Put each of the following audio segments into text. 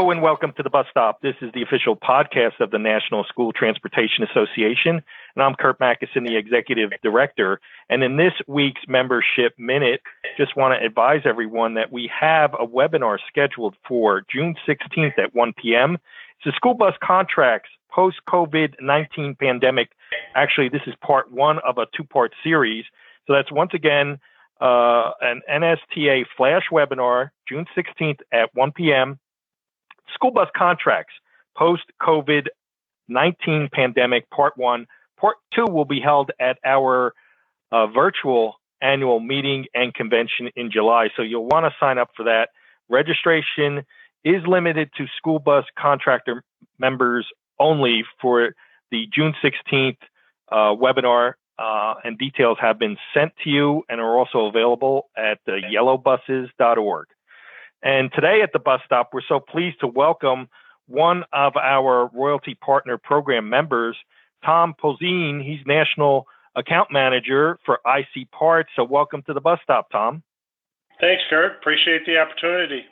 Hello and welcome to the bus stop. This is the official podcast of the National School Transportation Association, and I'm Curt Macysyn, the executive director. And in this week's membership minute, just want to advise everyone that we have a webinar scheduled for June 16th at 1 p.m. It's the school bus contracts post COVID 19 pandemic. Actually, this is part one of a two part series. So that's once again uh, an NSTA flash webinar, June 16th at 1 p.m school bus contracts post COVID 19 pandemic, part one. Part two will be held at our uh, virtual annual meeting and convention in July. So you'll want to sign up for that. Registration is limited to school bus contractor members only for the June 16th uh, webinar. Uh, and details have been sent to you and are also available at yellowbuses.org. And today at the bus stop, we're so pleased to welcome one of our royalty partner program members, Tom Polzin. He's national account manager for IC Parts. So welcome to the bus stop, Tom. Thanks, Curt. Appreciate the opportunity.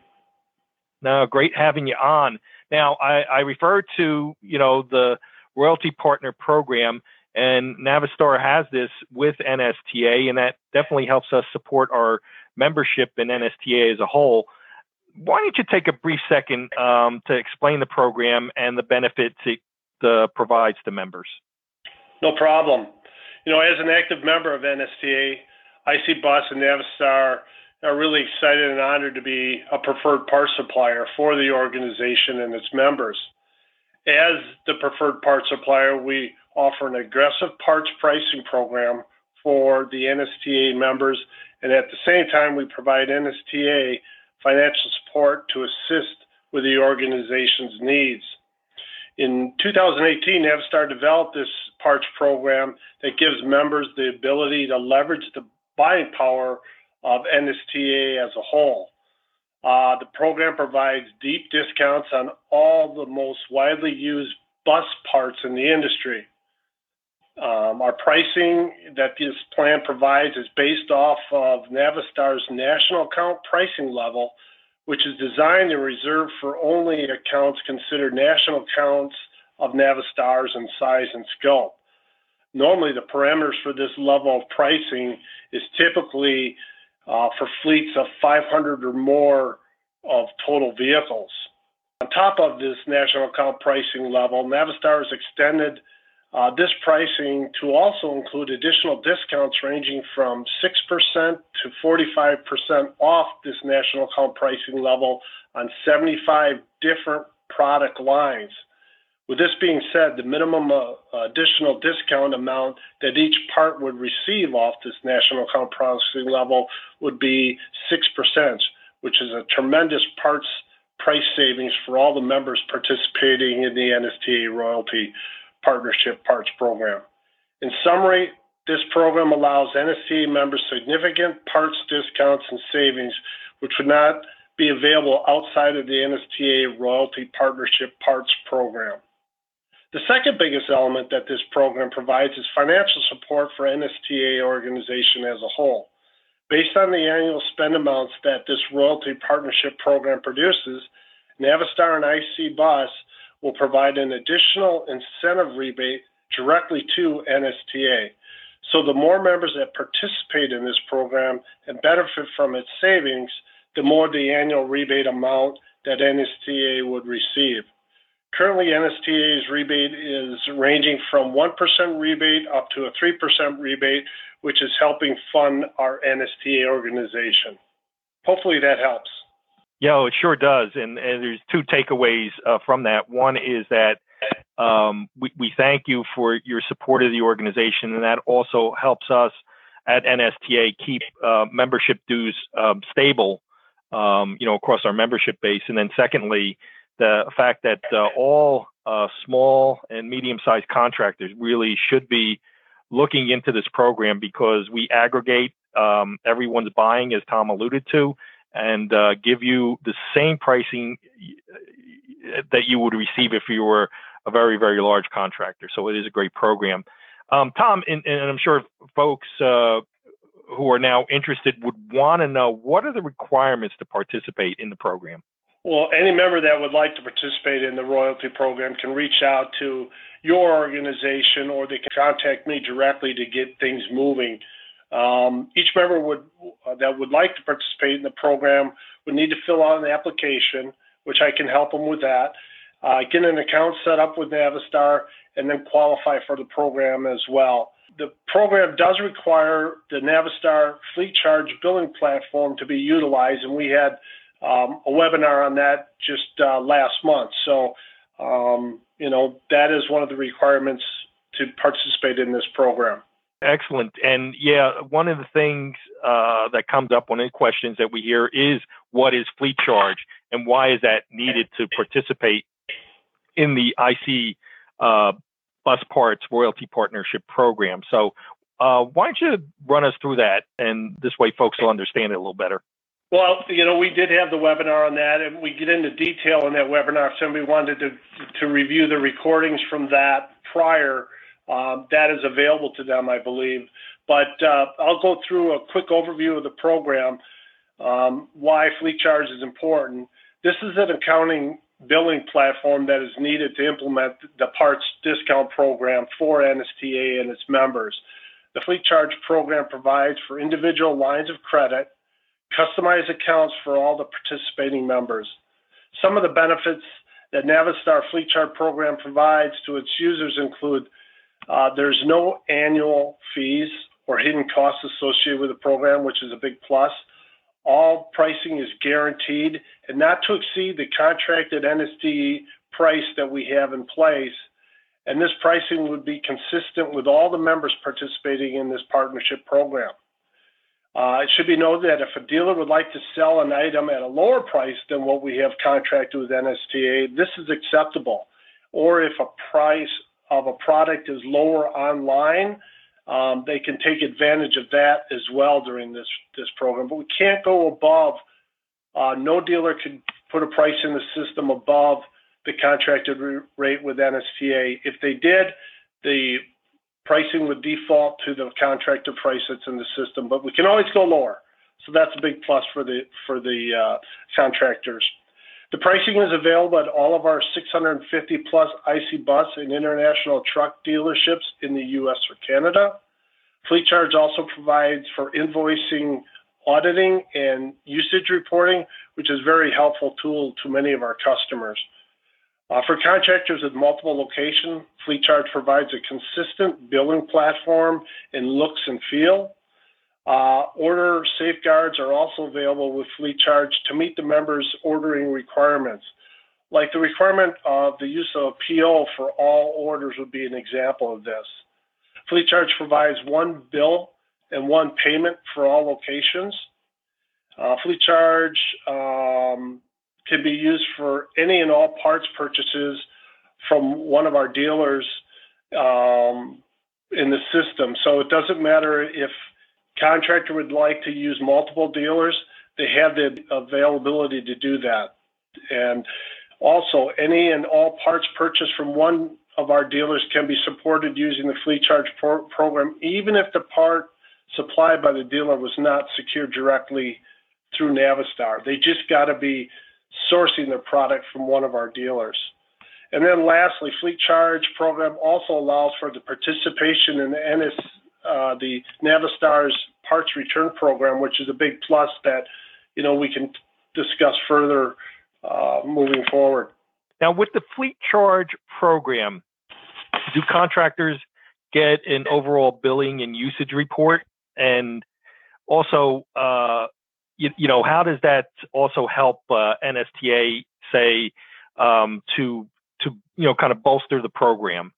No, great having you on. Now, I, I refer to you know the royalty partner program, and Navistar has this with NSTA, and that definitely helps us support our membership in NSTA as a whole why don't you take a brief second um, to explain the program and the benefits it uh, provides to members? No problem. You know, as an active member of NSTA, IC Bus and Navistar are really excited and honored to be a preferred parts supplier for the organization and its members. As the preferred parts supplier, we offer an aggressive parts pricing program for the NSTA members, and at the same time, we provide NSTA financial support to assist with the organization's needs. In 2018, Navistar developed this parts program that gives members the ability to leverage the buying power of NSTA as a whole. Uh, the program provides deep discounts on all the most widely used bus parts in the industry. Um, our pricing that this plan provides is based off of Navistar's national account pricing level, which is designed and reserved for only accounts considered national accounts of Navistar's in size and scope. Normally, the parameters for this level of pricing is typically uh, for fleets of 500 or more of total vehicles. On top of this national account pricing level, Navistar has extended this pricing to also include additional discounts ranging from 6% to 45% off this national account pricing level on 75 different product lines. With this being said, the minimum uh, additional discount amount that each part would receive off this national account pricing level would be 6%, which is a tremendous parts price savings for all the members participating in the NSTA royalty Partnership Parts Program. In summary, this program allows NSTA members significant parts discounts and savings, which would not be available outside of the NSTA Royalty Partnership Parts Program. The second biggest element that this program provides is financial support for NSTA organization as a whole. Based on the annual spend amounts that this Royalty Partnership Program produces, Navistar and IC Bus will provide an additional incentive rebate directly to NSTA. So the more members that participate in this program and benefit from its savings, the more the annual rebate amount that NSTA would receive. Currently, NSTA's rebate is ranging from 1% rebate up to a 3% rebate, which is helping fund our NSTA organization. Hopefully that helps. Yeah, it sure does. And, and there's two takeaways uh, from that. One is that um, we, we thank you for your support of the organization, and that also helps us at NSTA keep uh, membership dues um, stable, um, you know, across our membership base. And then secondly, the fact that uh, all uh, small and medium-sized contractors really should be looking into this program because we aggregate um, everyone's buying, as Tom alluded to, and uh, give you the same pricing that you would receive if you were a very, very large contractor. So it is a great program. Um, Tom, and, and, I'm sure folks uh, who are now interested would want to know what are the requirements to participate in the program? Well, any member that would like to participate in the royalty program can reach out to your organization or they can contact me directly to get things moving. Um, each member would uh, that would like to participate in the program would need to fill out an application, which I can help them with that. Uh, get an account set up with Navistar, and then qualify for the program as well. The program does require the Navistar Fleet Charge billing platform to be utilized, and we had um, a webinar on that just uh, last month. So, um, you know, that is one of the requirements to participate in this program. Excellent. And yeah, one of the things uh, that comes up, of the questions that we hear is what is fleet charge and why is that needed to participate in the IC uh, Bus Parts Royalty Partnership Program? So, uh, why don't you run us through that? And this way folks will understand it a little better. Well, you know, we did have the webinar on that, and we get into detail in that webinar. If somebody wanted to to review the recordings from that prior, um, that is available to them, I believe. But uh, I'll go through a quick overview of the program, um, why Fleet Charge is important. This is an accounting billing platform that is needed to implement the parts discount program for NSTA and its members. The Fleet Charge program provides for individual lines of credit customized accounts for all the participating members. Some of the benefits that Navistar Fleet Charge program provides to its users include uh, there's no annual fees or hidden costs associated with the program, which is a big plus. All pricing is guaranteed and not to exceed the contracted NSTA price that we have in place. And this pricing would be consistent with all the members participating in this partnership program. Uh, it should be noted that if a dealer would like to sell an item at a lower price than what we have contracted with NSTA, this is acceptable. Or if a price of a product is lower online, um, they can take advantage of that as well during this this program. But we can't go above. Uh, no dealer can put a price in the system above the contracted rate with NSTA. If they did, the pricing would default to the contracted price that's in the system, but we can always go lower. So that's a big plus for the for the uh, contractors. The pricing is available at all of our 650 plus IC bus and international truck dealerships in the US or Canada. Fleet Charge also provides for invoicing, auditing, and usage reporting, which is a very helpful tool to many of our customers. Uh, for contractors with multiple locations, Fleet Charge provides a consistent billing platform in looks and feel. Uh, order safeguards are also available with Fleet Charge to meet the members' ordering requirements. Like the requirement of the use of a PO for all orders would be an example of this. Fleet Charge provides one bill and one payment for all locations. Uh, Fleet Charge um, can be used for any and all parts purchases from one of our dealers um, in the system. So it doesn't matter if contractor would like to use multiple dealers, they have the availability to do that. And also, any and all parts purchased from one of our dealers can be supported using the Fleet Charge pro- program, even if the part supplied by the dealer was not secured directly through Navistar. They just got to be sourcing their product from one of our dealers. And then lastly, Fleet Charge program also allows for the participation in the uh, the Navistar's parts return program, which is a big plus that, you know, we can discuss further uh, moving forward. Now, with the Fleet Charge program, do contractors get an overall billing and usage report? And also, uh, you, you know, how does that also help uh, NSTA say um, to to you know kind of bolster the program?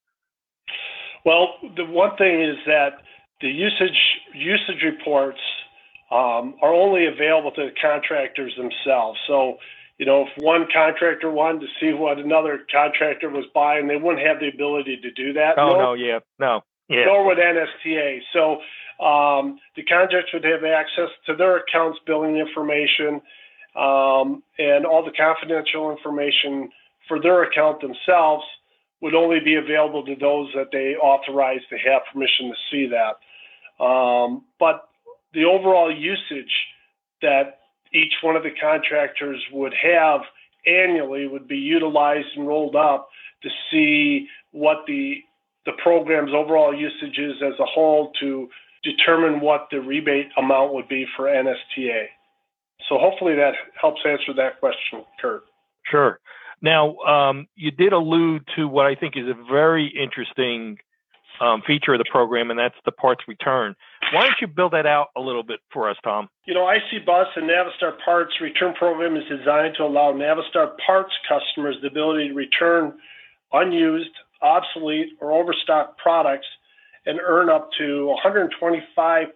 Well, the one thing is that the usage usage reports um, are only available to the contractors themselves. So, you know, if one contractor wanted to see what another contractor was buying, they wouldn't have the ability to do that. Oh no, no yeah, no, yeah. Nor would NSTA. So um, the contractors would have access to their accounts billing information um, and all the confidential information for their account themselves would only be available to those that they authorize to have permission to see that. Um, but the overall usage that each one of the contractors would have annually would be utilized and rolled up to see what the the program's overall usage is as a whole to determine what the rebate amount would be for NSTA. So hopefully that helps answer that question, Curt. Sure. Now, um, you did allude to what I think is a very interesting um, feature of the program, and that's the parts return. Why don't you build that out a little bit for us, Tom? You know, IC Bus and Navistar Parts Return Program is designed to allow Navistar Parts customers the ability to return unused, obsolete, or overstocked products and earn up to 125%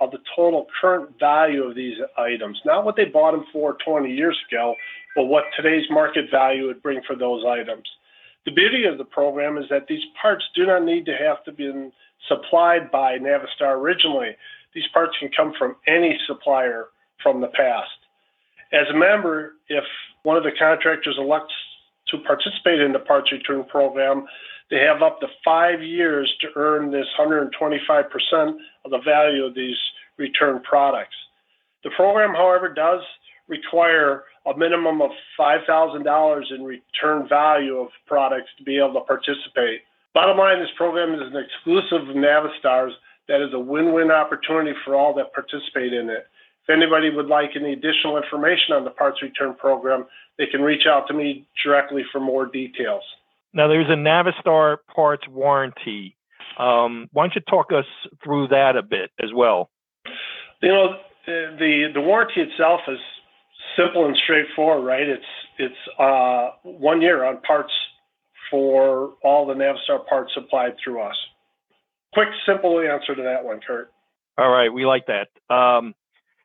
of the total current value of these items. Not what they bought them for 20 years ago, but what today's market value would bring for those items. The beauty of the program is that these parts do not need to have to be supplied by Navistar originally. These parts can come from any supplier from the past. As a member, if one of the contractors elects to participate in the parts return program, they have up to five years to earn this 125% of the value of these return products. The program, however, does require a minimum of $5,000 in return value of products to be able to participate. Bottom line, this program is an exclusive of Navistar's that is a win-win opportunity for all that participate in it. If anybody would like any additional information on the parts return program, they can reach out to me directly for more details. Now, there's a Navistar parts warranty. Um, why don't you talk us through that a bit as well? You know, the the warranty itself is simple and straightforward, right? It's it's uh, one year on parts for all the Navistar parts supplied through us. Quick, simple answer to that one, Curt. All right, we like that. Um,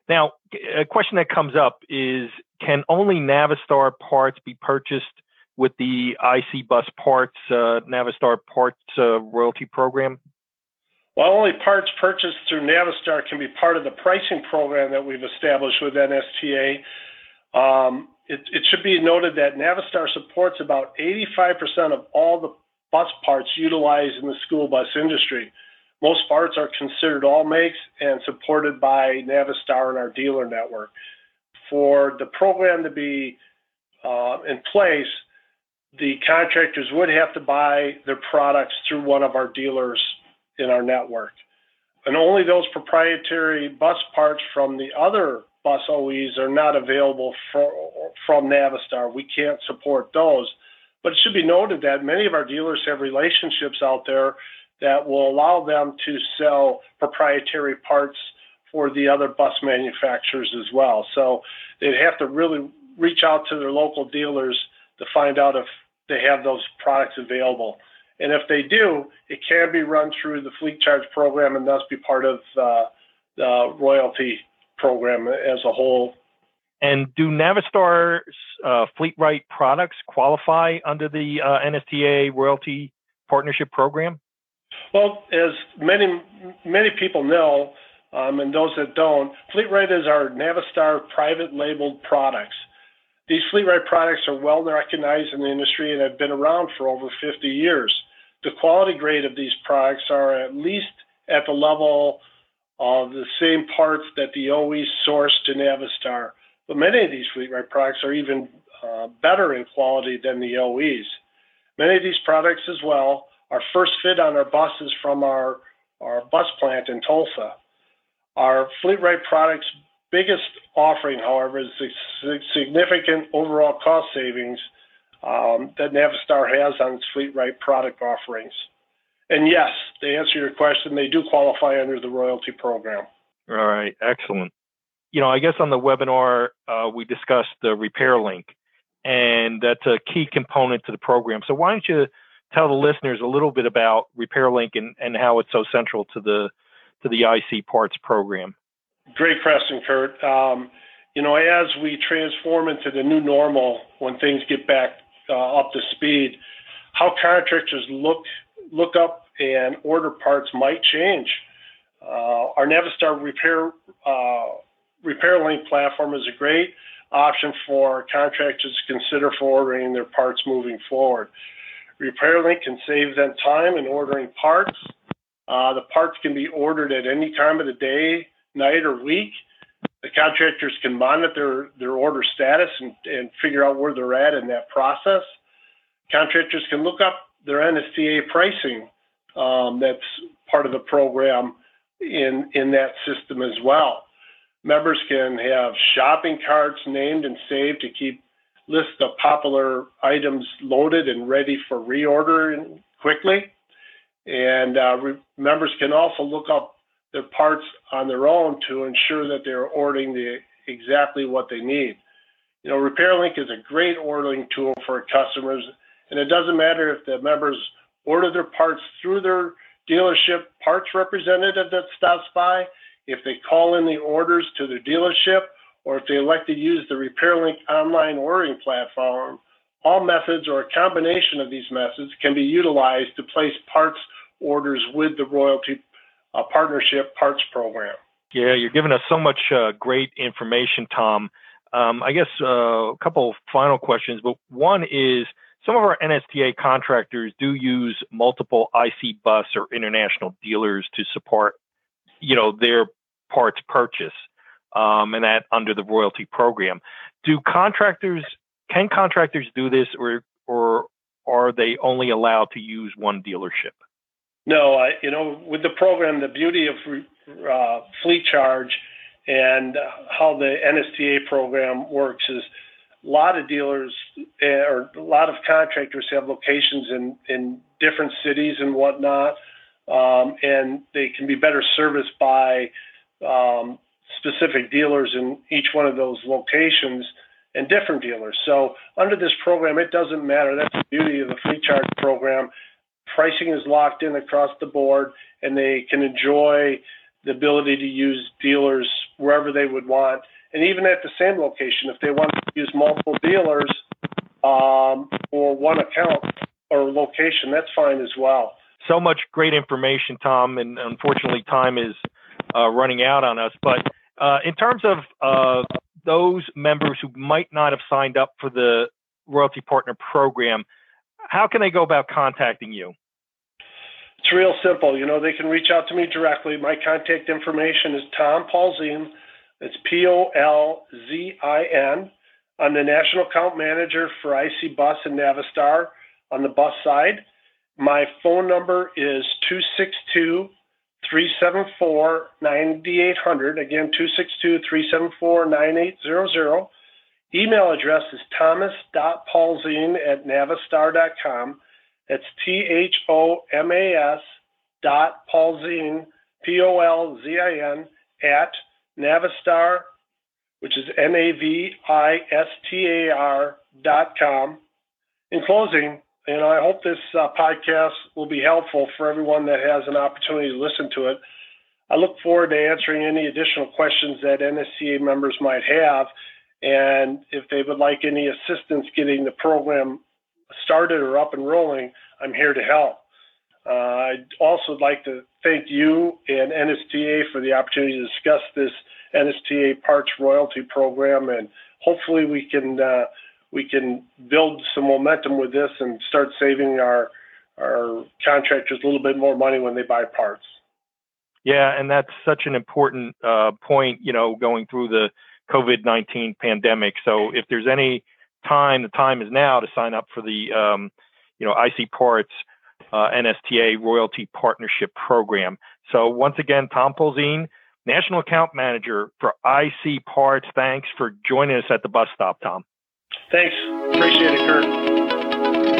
now, a question that comes up is: Can only Navistar parts be purchased with the IC Bus Parts uh, Navistar Parts uh, royalty program? While only parts purchased through Navistar can be part of the pricing program that we've established with NSTA, um, it, it, should be noted that Navistar supports about 85% of all the bus parts utilized in the school bus industry. Most parts are considered all makes and supported by Navistar and our dealer network. For the program to be uh, in place, the contractors would have to buy their products through one of our dealers in our network. And only those proprietary bus parts from the other bus OEs are not available for, from Navistar. We can't support those. But it should be noted that many of our dealers have relationships out there that will allow them to sell proprietary parts for the other bus manufacturers as well. So they'd have to really reach out to their local dealers to find out if they have those products available. And if they do, it can be run through the fleet charge program and thus be part of uh, the royalty program as a whole. And do Navistar's uh, Fleetrite products qualify under the uh, NSTA royalty partnership program? Well, as many many people know, um, and those that don't, Fleetrite is our Navistar private labeled products. These Fleetrite products are well recognized in the industry and have been around for over 50 years. The quality grade of these products are at least at the level of the same parts that the OE source to Navistar. But many of these Fleetrite products are even uh, better in quality than the OEs. Many of these products as well are first fit on our buses from our, our bus plant in Tulsa. Our Fleetrite products biggest offering, however, is the significant overall cost savings um, that Navistar has on its Fleetrite product offerings. And yes, to answer your question, they do qualify under the royalty program. All right, excellent. You know, I guess on the webinar, uh, we discussed the RepairLink, and that's a key component to the program. So why don't you tell the listeners a little bit about RepairLink and, and how it's so central to the to the IC parts program? Great question, Curt. Um, you know, as we transform into the new normal, when things get back uh, up to speed, how contractors look look up and order parts might change. Uh, our Navistar repair uh, RepairLink platform is a great option for contractors to consider for ordering their parts moving forward. RepairLink can save them time in ordering parts. Uh, the parts can be ordered at any time of the day night or week. The contractors can monitor their, their order status and, and figure out where they're at in that process. Contractors can look up their NSTA pricing um, that's part of the program in, in that system as well. Members can have shopping carts named and saved to keep lists of popular items loaded and ready for reorder quickly. And uh, re- members can also look up their parts on their own to ensure that they're ordering the exactly what they need. You know, RepairLink is a great ordering tool for customers, and it doesn't matter if the members order their parts through their dealership parts representative that stops by, if they call in the orders to their dealership, or if they elect to use the RepairLink online ordering platform, all methods or a combination of these methods can be utilized to place parts orders with the Royalty uh, Partnership Parts Program. Yeah, you're giving us so much uh, great information, Tom. Um, I guess uh, a couple final questions, but one is some of our NSTA contractors do use multiple IC bus or international dealers to support, you know, their parts purchase um, and that under the royalty program. Do contractors can contractors do this, or or are they only allowed to use one dealership? No, I, you know, with the program, the beauty of uh, fleet charge and how the NSTA program works is a lot of dealers eh, or a lot of contractors have locations in in different cities and whatnot, um, and they can be better serviced by um, specific dealers in each one of those locations and different dealers. So under this program, it doesn't matter. That's the beauty of the Fleet Charge program. Pricing is locked in across the board, and they can enjoy the ability to use dealers wherever they would want. And even at the same location, if they want to use multiple dealers um, for one account or location, that's fine as well. So much great information, Tom, and unfortunately, time is uh, running out on us. But uh, in terms of uh, those members who might not have signed up for the Royalty Partner Program, how can they go about contacting you? It's real simple. You know, they can reach out to me directly. My contact information is Tom Polzin. It's P O L Z I N. I'm the National Account Manager for IC Bus and Navistar on the bus side. My phone number is 262 374 9800. Again, 262 374 9800. Email address is thomas.polzin at navistar.com. That's T H O M A S dot Polzin, P O L Z I N, at Navistar, which is N A V I S T A R dot com. In closing, and I hope this uh, podcast will be helpful for everyone that has an opportunity to listen to it. I look forward to answering any additional questions that NSTA members might have. And if they would like any assistance getting the program started or up and rolling, I'm here to help. Uh, I'd also like to thank you and NSTA for the opportunity to discuss this NSTA parts royalty program, and hopefully we can uh, we can build some momentum with this and start saving our our contractors a little bit more money when they buy parts. Yeah, and that's such an important uh, point, you know, going through the COVID 19 pandemic. So if there's any time, the time is now to sign up for the, um, you know, IC Parts uh, NSTA Royalty Partnership Program. So once again, Tom Polzin, National Account Manager for IC Parts. Thanks for joining us at the bus stop, Tom. Thanks. Appreciate it, Curt.